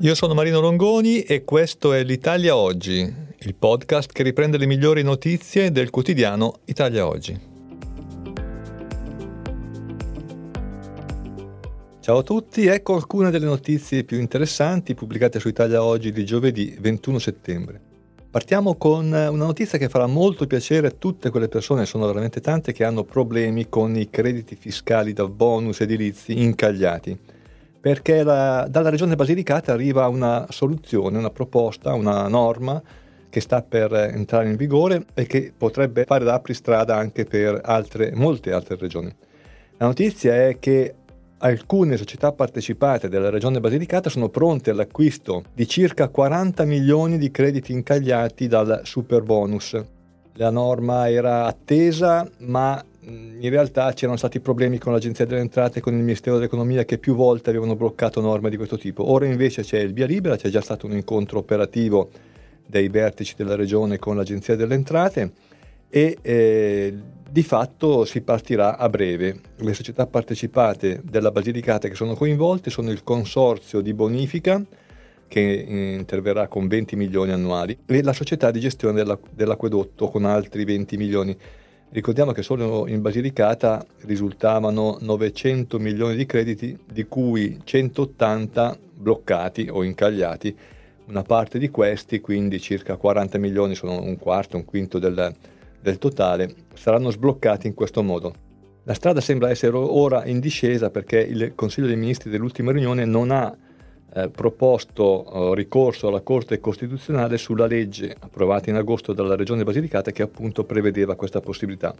Io sono Marino Longoni e questo è l'Italia Oggi, il podcast che riprende le migliori notizie del quotidiano Italia Oggi. Ciao a tutti, ecco alcune delle notizie più interessanti pubblicate su Italia Oggi di giovedì 21 settembre. Partiamo con una notizia che farà molto piacere a tutte quelle persone, sono veramente tante, che hanno problemi con i crediti fiscali da bonus edilizi incagliati perché la, dalla regione Basilicata arriva una soluzione, una proposta, una norma che sta per entrare in vigore e che potrebbe fare da apristrada anche per altre, molte altre regioni. La notizia è che alcune società partecipate della regione Basilicata sono pronte all'acquisto di circa 40 milioni di crediti incagliati dal super bonus. La norma era attesa, ma in realtà c'erano stati problemi con l'Agenzia delle Entrate e con il Ministero dell'Economia che più volte avevano bloccato norme di questo tipo. Ora invece c'è il via libera, c'è già stato un incontro operativo dei vertici della Regione con l'Agenzia delle Entrate e eh, di fatto si partirà a breve. Le società partecipate della Basilicata che sono coinvolte sono il Consorzio di Bonifica, che interverrà con 20 milioni annuali, e la società di gestione della, dell'acquedotto con altri 20 milioni Ricordiamo che solo in Basilicata risultavano 900 milioni di crediti, di cui 180 bloccati o incagliati. Una parte di questi, quindi circa 40 milioni, sono un quarto, un quinto del, del totale, saranno sbloccati in questo modo. La strada sembra essere ora in discesa perché il Consiglio dei Ministri dell'ultima riunione non ha eh, proposto eh, ricorso alla Corte Costituzionale sulla legge approvata in agosto dalla Regione Basilicata che appunto prevedeva questa possibilità.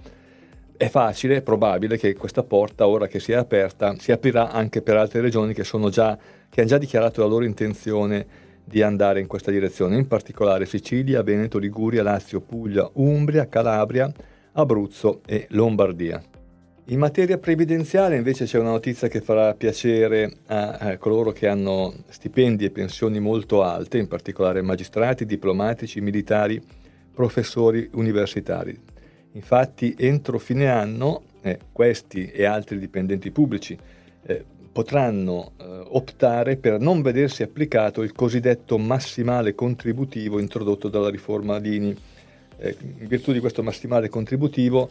È facile, è probabile che questa porta, ora che si è aperta, si aprirà anche per altre regioni che, già, che hanno già dichiarato la loro intenzione di andare in questa direzione, in particolare Sicilia, Veneto, Liguria, Lazio, Puglia, Umbria, Calabria, Abruzzo e Lombardia. In materia previdenziale invece c'è una notizia che farà piacere a, coloro che hanno stipendi e pensioni molto alte, in particolare magistrati, diplomatici, militari, professori universitari. Infatti entro fine anno eh, questi e altri dipendenti pubblici eh, potranno eh, optare per non vedersi applicato il cosiddetto massimale contributivo introdotto dalla riforma Dini. Eh, in virtù di questo massimale contributivo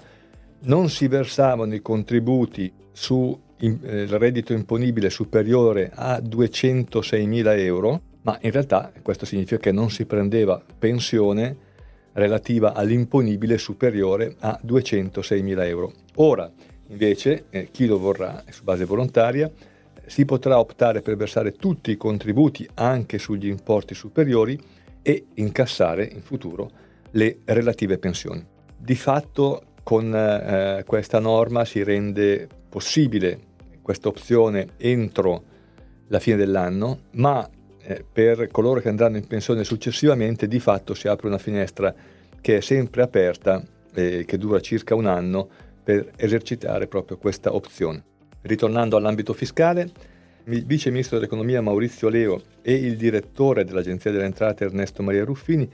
non si versavano i contributi sul eh, reddito imponibile superiore a 206.000 euro, ma in realtà questo significa che non si prendeva pensione relativa all'imponibile superiore a 206.000 euro. Ora, invece, eh, chi lo vorrà su base volontaria si potrà optare per versare tutti i contributi anche sugli importi superiori e incassare in futuro le relative pensioni. Di fatto con eh, questa norma si rende possibile questa opzione entro la fine dell'anno, ma eh, per coloro che andranno in pensione successivamente di fatto si apre una finestra che è sempre aperta e eh, che dura circa un anno per esercitare proprio questa opzione. Ritornando all'ambito fiscale, il vice ministro dell'economia Maurizio Leo e il direttore dell'Agenzia delle Entrate Ernesto Maria Ruffini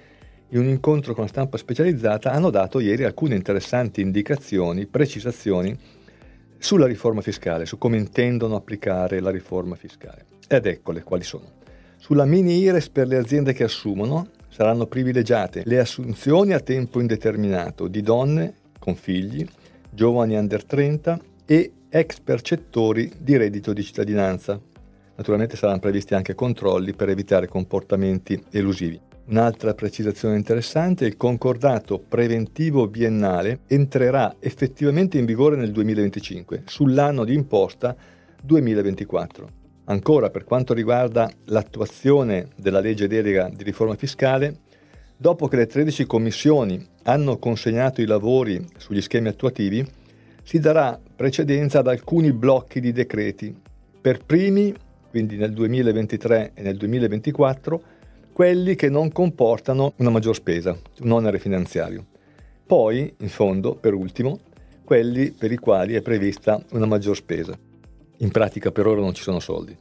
in un incontro con la stampa specializzata hanno dato ieri alcune interessanti indicazioni, precisazioni sulla riforma fiscale, su come intendono applicare la riforma fiscale. Ed eccole quali sono. Sulla mini IRES per le aziende che assumono saranno privilegiate le assunzioni a tempo indeterminato di donne con figli, giovani under 30 e ex percettori di reddito di cittadinanza. Naturalmente saranno previsti anche controlli per evitare comportamenti elusivi. Un'altra precisazione interessante, il concordato preventivo biennale entrerà effettivamente in vigore nel 2025, sull'anno di imposta 2024. Ancora per quanto riguarda l'attuazione della legge delega di riforma fiscale, dopo che le 13 commissioni hanno consegnato i lavori sugli schemi attuativi, si darà precedenza ad alcuni blocchi di decreti. Per primi quindi nel 2023 e nel 2024, quelli che non comportano una maggior spesa, un onere finanziario. Poi, in fondo, per ultimo, quelli per i quali è prevista una maggior spesa. In pratica per ora non ci sono soldi.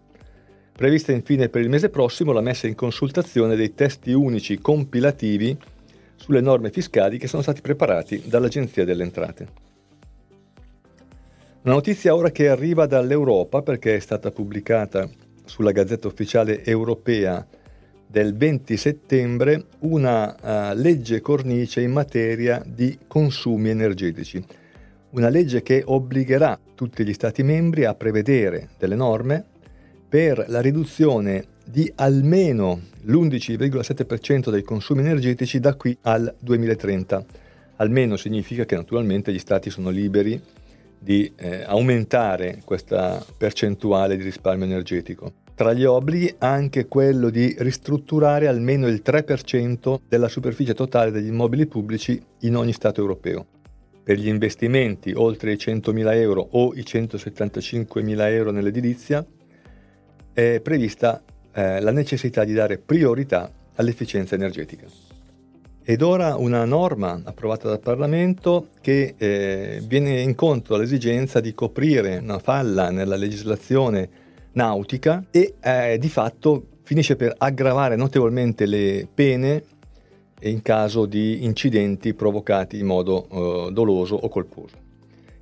Prevista infine per il mese prossimo la messa in consultazione dei testi unici compilativi sulle norme fiscali che sono stati preparati dall'Agenzia delle Entrate. Una notizia ora che arriva dall'Europa perché è stata pubblicata sulla Gazzetta Ufficiale Europea del 20 settembre una uh, legge cornice in materia di consumi energetici. Una legge che obbligherà tutti gli Stati membri a prevedere delle norme per la riduzione di almeno l'11,7% dei consumi energetici da qui al 2030. Almeno significa che naturalmente gli Stati sono liberi di eh, aumentare questa percentuale di risparmio energetico. Tra gli obblighi anche quello di ristrutturare almeno il 3% della superficie totale degli immobili pubblici in ogni Stato europeo. Per gli investimenti oltre i 100.000 euro o i 175.000 euro nell'edilizia è prevista eh, la necessità di dare priorità all'efficienza energetica. Ed ora una norma approvata dal Parlamento che eh, viene incontro all'esigenza di coprire una falla nella legislazione nautica e eh, di fatto finisce per aggravare notevolmente le pene in caso di incidenti provocati in modo eh, doloso o colposo.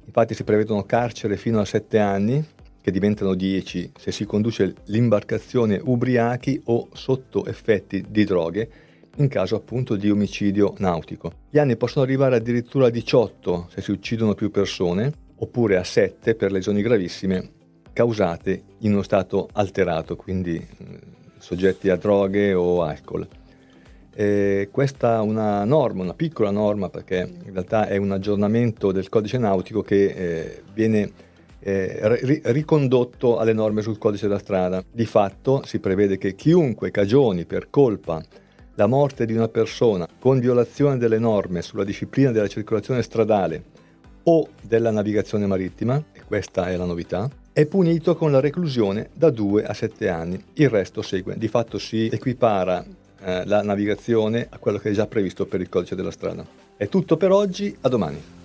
Infatti si prevedono carcere fino a 7 anni, che diventano 10 se si conduce l'imbarcazione ubriachi o sotto effetti di droghe in caso appunto di omicidio nautico. Gli anni possono arrivare addirittura a 18 se si uccidono più persone, oppure a 7 per lesioni gravissime causate in uno stato alterato, quindi soggetti a droghe o alcol. E questa è una norma, una piccola norma, perché in realtà è un aggiornamento del codice nautico che eh, viene eh, ri- ricondotto alle norme sul codice della strada. Di fatto si prevede che chiunque cagioni per colpa la morte di una persona con violazione delle norme sulla disciplina della circolazione stradale o della navigazione marittima, e questa è la novità, è punito con la reclusione da 2 a 7 anni. Il resto segue. Di fatto si equipara eh, la navigazione a quello che è già previsto per il codice della strada. È tutto per oggi, a domani.